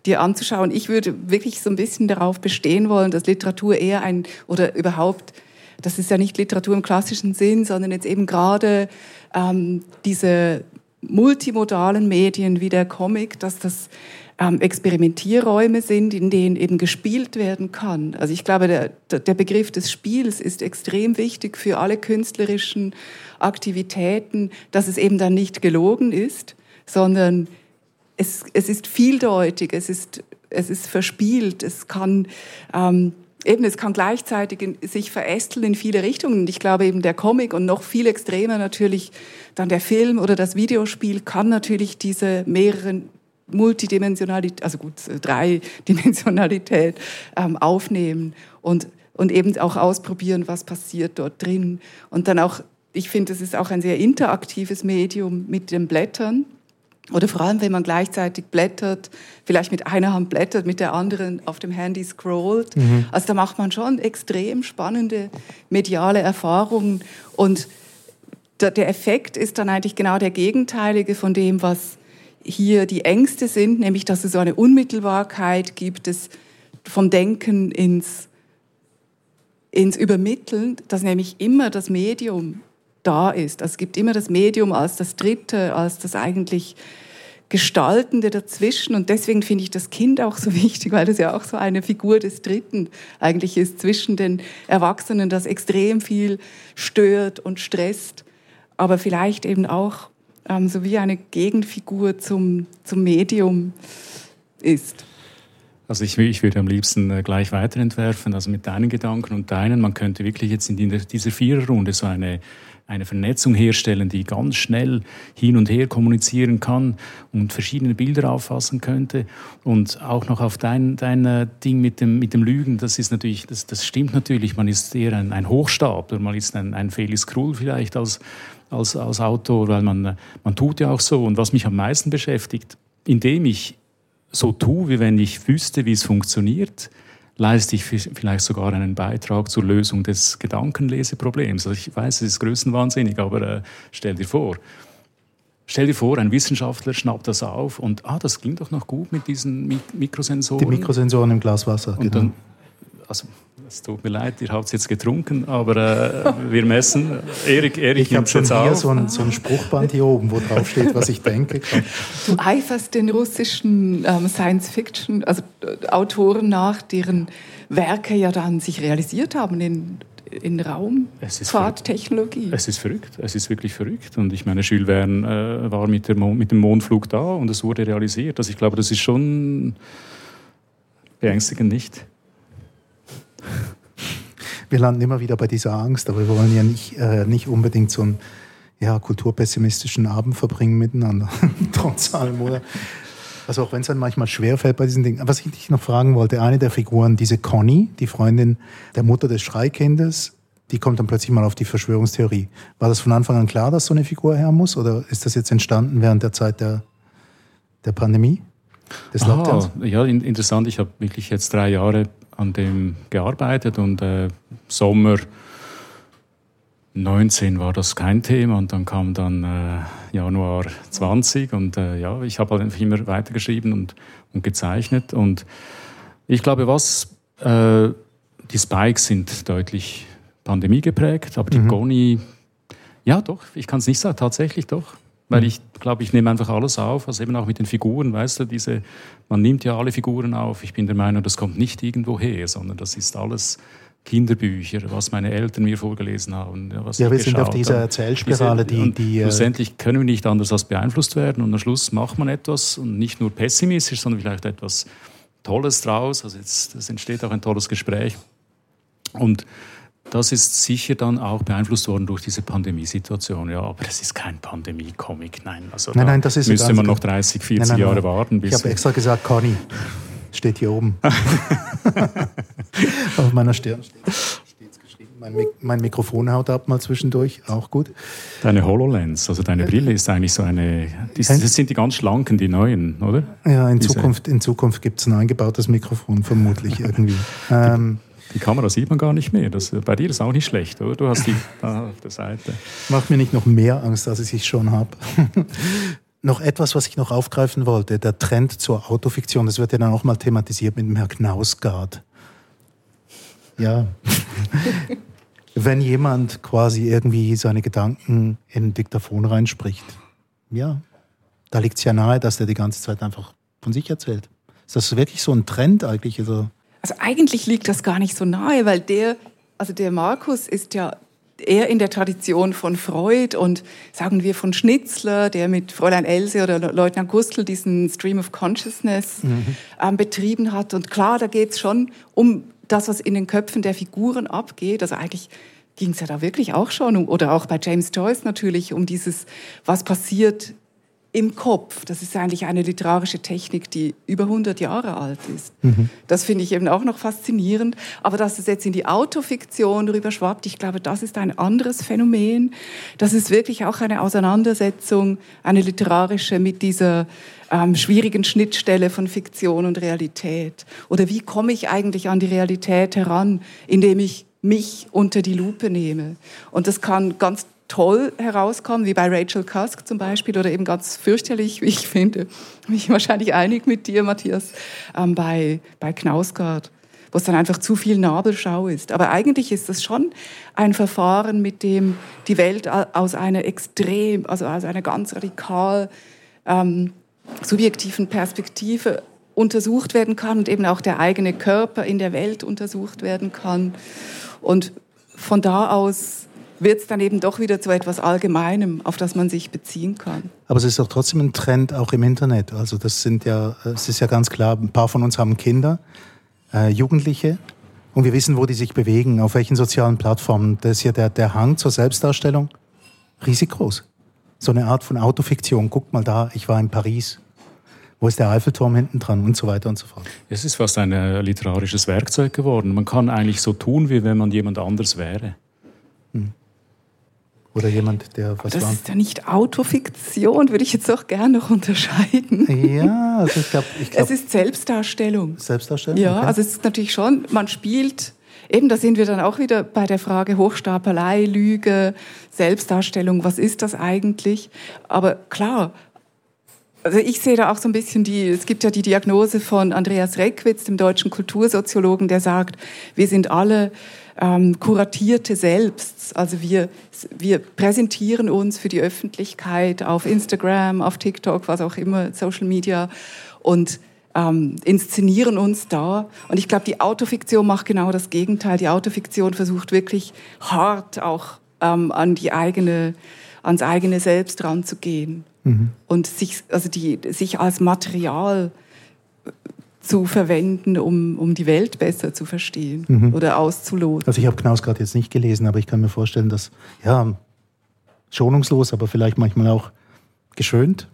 dir anzuschauen. Ich würde wirklich so ein bisschen darauf bestehen wollen, dass Literatur eher ein oder überhaupt, das ist ja nicht Literatur im klassischen Sinn, sondern jetzt eben gerade ähm, diese multimodalen Medien wie der Comic, dass das ähm, Experimentierräume sind, in denen eben gespielt werden kann. Also ich glaube, der, der Begriff des Spiels ist extrem wichtig für alle künstlerischen Aktivitäten, dass es eben dann nicht gelogen ist, sondern es, es ist vieldeutig, es ist, es ist verspielt, es kann ähm, eben, es kann gleichzeitig in, sich verästeln in viele Richtungen. Und ich glaube eben der Comic und noch viel extremer natürlich dann der Film oder das Videospiel kann natürlich diese mehreren Multidimensionalität, also gut, Dreidimensionalität ähm, aufnehmen und, und eben auch ausprobieren, was passiert dort drin. Und dann auch, ich finde, es ist auch ein sehr interaktives Medium mit den Blättern. Oder vor allem, wenn man gleichzeitig blättert, vielleicht mit einer Hand blättert, mit der anderen auf dem Handy scrollt. Mhm. Also da macht man schon extrem spannende mediale Erfahrungen. Und der Effekt ist dann eigentlich genau der gegenteilige von dem, was hier die Ängste sind, nämlich dass es so eine Unmittelbarkeit gibt, es vom Denken ins, ins Übermitteln, dass nämlich immer das Medium da ist. Also es gibt immer das Medium als das Dritte, als das eigentlich Gestaltende dazwischen. Und deswegen finde ich das Kind auch so wichtig, weil das ja auch so eine Figur des Dritten eigentlich ist zwischen den Erwachsenen, das extrem viel stört und stresst, aber vielleicht eben auch ähm, so wie eine Gegenfigur zum, zum Medium ist. Also ich, ich würde am liebsten äh, gleich weiterentwerfen, also mit deinen Gedanken und deinen. Man könnte wirklich jetzt in dieser Viererrunde so eine, eine Vernetzung herstellen, die ganz schnell hin und her kommunizieren kann und verschiedene Bilder auffassen könnte. Und auch noch auf dein, dein äh, Ding mit dem, mit dem Lügen, das ist natürlich, das, das stimmt natürlich. Man ist eher ein, ein Hochstapler, man ist ein, ein Felix Krull vielleicht als, als, als Autor, weil man, man tut ja auch so. Und was mich am meisten beschäftigt, indem ich so tue, wie wenn ich wüsste, wie es funktioniert, leiste ich vielleicht sogar einen Beitrag zur Lösung des Gedankenleseproblems. Also ich weiß, es ist größenwahnsinnig, aber äh, stell dir vor, Stell dir vor, ein Wissenschaftler schnappt das auf und ah, das klingt doch noch gut mit diesen Mikrosensoren. Die Mikrosensoren im Glas Wasser. Und genau. dann, also es tut mir leid, ihr habt es jetzt getrunken, aber äh, wir messen. Erik, Erik ich habe schon hier auf. so ein, so ein Spruchband hier oben, wo drauf steht, was ich denke. Du eiferst den russischen ähm, Science-Fiction, also äh, Autoren nach, deren Werke ja dann sich realisiert haben in in Raumfahrttechnologie. Es ist verrückt. Es ist wirklich verrückt. Und ich meine, Jules Verne äh, war mit, der mit dem Mondflug da und es wurde realisiert. Also ich glaube, das ist schon beängstigend, nicht? Wir landen immer wieder bei dieser Angst, aber wir wollen ja nicht, äh, nicht unbedingt so einen ja, kulturpessimistischen Abend verbringen miteinander, trotz allem, oder? Also auch wenn es dann manchmal schwerfällt bei diesen Dingen. Was ich dich noch fragen wollte, eine der Figuren, diese Conny, die Freundin der Mutter des Schreikindes, die kommt dann plötzlich mal auf die Verschwörungstheorie. War das von Anfang an klar, dass so eine Figur her muss? Oder ist das jetzt entstanden während der Zeit der, der Pandemie? Des Lockdowns? Ah, ja, interessant. Ich habe wirklich jetzt drei Jahre an dem gearbeitet und äh, Sommer 19 war das kein Thema und dann kam dann äh, Januar 20 und äh, ja, ich habe halt einfach immer weitergeschrieben und, und gezeichnet und ich glaube, was äh, die Spikes sind deutlich Pandemie geprägt, aber die mhm. Goni, ja doch, ich kann es nicht sagen, tatsächlich doch. Weil mhm. ich glaube, ich nehme einfach alles auf, also eben auch mit den Figuren, weißt du, diese, man nimmt ja alle Figuren auf. Ich bin der Meinung, das kommt nicht irgendwo her, sondern das ist alles Kinderbücher, was meine Eltern mir vorgelesen haben. Was ja, wir sind auf dieser Erzählspirale, die, die. Äh, schlussendlich können wir nicht anders als beeinflusst werden und am Schluss macht man etwas und nicht nur pessimistisch, sondern vielleicht etwas Tolles draus. Also jetzt es entsteht auch ein tolles Gespräch. Und das ist sicher dann auch beeinflusst worden durch diese Pandemiesituation. Ja, aber es ist kein Pandemie-Comic, nein. Also nein, nein, das ist müsste man noch 30, 40 nein, nein, Jahre warten. Bis ich habe extra gesagt, Conny steht hier oben. Auf meiner Stirn steht geschrieben. Mein, Mik mein, Mikrofon haut ab mal zwischendurch, auch gut. Deine HoloLens, also deine Brille ist eigentlich so eine, das, sind die ganz schlanken, die neuen, oder? Ja, in Diese. Zukunft, in Zukunft gibt es ein eingebautes Mikrofon, vermutlich irgendwie. ähm, die Kamera sieht man gar nicht mehr. Das, bei dir ist auch nicht schlecht, oder? Du hast die da auf der Seite. Macht mir nicht noch mehr Angst, als ich schon habe. Noch etwas, was ich noch aufgreifen wollte, der Trend zur Autofiktion, das wird ja dann auch mal thematisiert mit dem Herrn Knausgard. Ja. Wenn jemand quasi irgendwie seine Gedanken in ein Diktaphon reinspricht, ja, da liegt es ja nahe, dass der die ganze Zeit einfach von sich erzählt. Ist das wirklich so ein Trend eigentlich? Also, also eigentlich liegt das gar nicht so nahe, weil der, also der Markus ist ja eher in der Tradition von Freud und sagen wir von Schnitzler, der mit Fräulein Else oder Leutnant Gustl diesen Stream of Consciousness mhm. ähm, betrieben hat. Und klar, da geht es schon um das, was in den Köpfen der Figuren abgeht. Also eigentlich ging es ja da wirklich auch schon, um, oder auch bei James Joyce natürlich, um dieses, was passiert im Kopf. Das ist eigentlich eine literarische Technik, die über 100 Jahre alt ist. Mhm. Das finde ich eben auch noch faszinierend. Aber dass es jetzt in die Autofiktion rüberschwappt, ich glaube, das ist ein anderes Phänomen. Das ist wirklich auch eine Auseinandersetzung, eine literarische mit dieser ähm, schwierigen Schnittstelle von Fiktion und Realität. Oder wie komme ich eigentlich an die Realität heran, indem ich mich unter die Lupe nehme. Und das kann ganz toll herauskommen, wie bei Rachel Cusk zum Beispiel, oder eben ganz fürchterlich, wie ich finde, bin ich wahrscheinlich einig mit dir, Matthias, ähm, bei, bei Knausgard, wo es dann einfach zu viel Nabelschau ist. Aber eigentlich ist das schon ein Verfahren, mit dem die Welt aus einer extrem, also aus einer ganz radikal ähm, subjektiven Perspektive untersucht werden kann und eben auch der eigene Körper in der Welt untersucht werden kann. Und von da aus wird es dann eben doch wieder zu etwas Allgemeinem, auf das man sich beziehen kann. Aber es ist doch trotzdem ein Trend auch im Internet. Also das sind ja, es ist ja ganz klar, ein paar von uns haben Kinder, äh, Jugendliche. Und wir wissen, wo die sich bewegen, auf welchen sozialen Plattformen. Das ist ja der, der Hang zur Selbstdarstellung riesig groß. So eine Art von Autofiktion. Guckt mal da, ich war in Paris. Wo ist der Eiffelturm hinten dran und so weiter und so fort. Es ist fast ein äh, literarisches Werkzeug geworden. Man kann eigentlich so tun, wie wenn man jemand anders wäre. Hm. Oder jemand, der was Das war. ist ja nicht Autofiktion, würde ich jetzt auch gerne noch unterscheiden. Ja, also ich glaube. Glaub, es ist Selbstdarstellung. Selbstdarstellung? Ja, okay. also es ist natürlich schon, man spielt, eben da sind wir dann auch wieder bei der Frage Hochstapelei, Lüge, Selbstdarstellung, was ist das eigentlich? Aber klar, also ich sehe da auch so ein bisschen die, es gibt ja die Diagnose von Andreas Reckwitz, dem deutschen Kultursoziologen, der sagt, wir sind alle ähm, kuratierte Selbst. Also wir, wir präsentieren uns für die Öffentlichkeit auf Instagram, auf TikTok, was auch immer, Social Media und ähm, inszenieren uns da. Und ich glaube, die Autofiktion macht genau das Gegenteil. Die Autofiktion versucht wirklich hart auch ähm, an die eigene, ans eigene Selbst ranzugehen mhm. und sich, also die, sich als Material zu verwenden, um, um die Welt besser zu verstehen mhm. oder auszuloten. Also ich habe Knaus gerade jetzt nicht gelesen, aber ich kann mir vorstellen, dass, ja, schonungslos, aber vielleicht manchmal auch geschönt.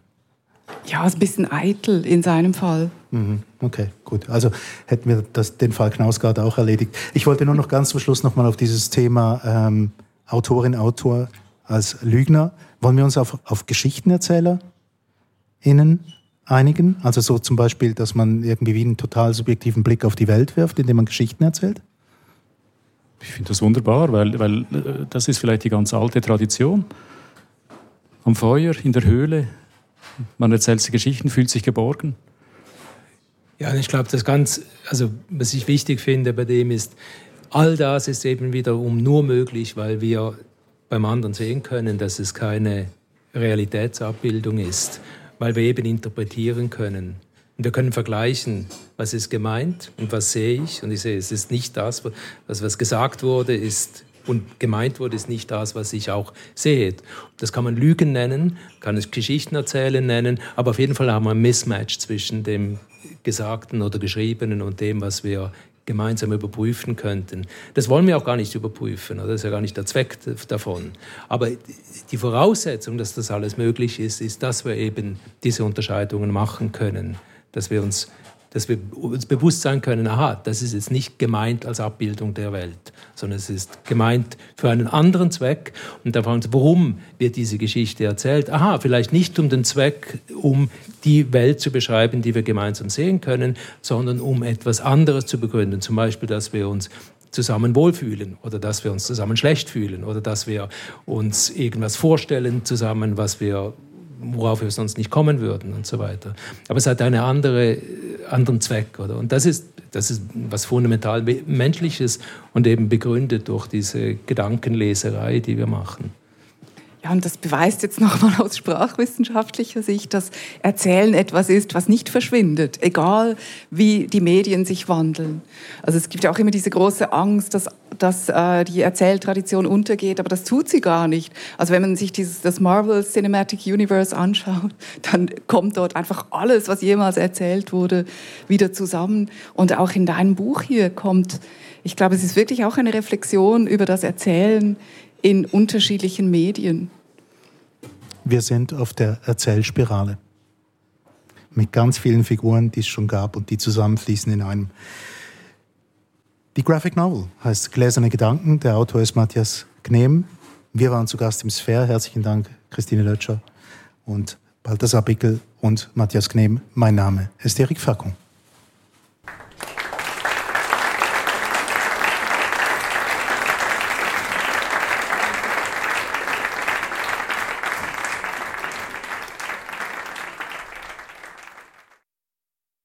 Ja, ein bisschen eitel in seinem Fall. Mhm. Okay, gut. Also hätten wir das, den Fall Knausgard auch erledigt. Ich wollte nur noch ganz zum Schluss nochmal auf dieses Thema ähm, Autorin, Autor als Lügner. Wollen wir uns auf, auf Geschichtenerzähler innen einigen? Also so zum Beispiel, dass man irgendwie wie einen total subjektiven Blick auf die Welt wirft, indem man Geschichten erzählt? Ich finde das wunderbar, weil, weil äh, das ist vielleicht die ganz alte Tradition. Am Feuer, in der Höhle, man erzählt die Geschichten, fühlt sich geborgen. Ja, ich glaube, das ganz, also was ich wichtig finde bei dem ist, all das ist eben wiederum nur möglich, weil wir beim anderen sehen können, dass es keine Realitätsabbildung ist, weil wir eben interpretieren können. Und wir können vergleichen, was ist gemeint und was sehe ich. Und ich sehe, es ist nicht das, was, was gesagt wurde, ist und gemeint wurde, ist nicht das, was ich auch sehe. Das kann man Lügen nennen, kann es Geschichten erzählen nennen, aber auf jeden Fall haben wir ein Mismatch zwischen dem Gesagten oder Geschriebenen und dem, was wir gemeinsam überprüfen könnten. Das wollen wir auch gar nicht überprüfen, das ist ja gar nicht der Zweck davon. Aber die Voraussetzung, dass das alles möglich ist, ist, dass wir eben diese Unterscheidungen machen können, dass wir uns dass wir uns bewusst sein können, aha, das ist jetzt nicht gemeint als Abbildung der Welt, sondern es ist gemeint für einen anderen Zweck. Und da fragen Sie, warum wird diese Geschichte erzählt? Aha, vielleicht nicht um den Zweck, um die Welt zu beschreiben, die wir gemeinsam sehen können, sondern um etwas anderes zu begründen. Zum Beispiel, dass wir uns zusammen wohlfühlen oder dass wir uns zusammen schlecht fühlen oder dass wir uns irgendwas vorstellen zusammen, was wir worauf wir sonst nicht kommen würden und so weiter. Aber es hat einen andere, anderen Zweck. Oder? Und das ist, das ist was fundamental Menschliches und eben begründet durch diese Gedankenleserei, die wir machen. Ja, und das beweist jetzt nochmal aus sprachwissenschaftlicher Sicht, dass Erzählen etwas ist, was nicht verschwindet, egal wie die Medien sich wandeln. Also es gibt ja auch immer diese große Angst, dass, dass äh, die Erzähltradition untergeht, aber das tut sie gar nicht. Also wenn man sich dieses, das Marvel Cinematic Universe anschaut, dann kommt dort einfach alles, was jemals erzählt wurde, wieder zusammen. Und auch in deinem Buch hier kommt, ich glaube, es ist wirklich auch eine Reflexion über das Erzählen in unterschiedlichen Medien. Wir sind auf der Erzählspirale mit ganz vielen Figuren, die es schon gab und die zusammenfließen in einem. Die Graphic Novel heißt Gläserne Gedanken. Der Autor ist Matthias Gnehm. Wir waren zu Gast im Sphere. Herzlichen Dank, Christine Lötscher und Balthasar Bickel und Matthias Gnehm. Mein Name ist Erik Fackung.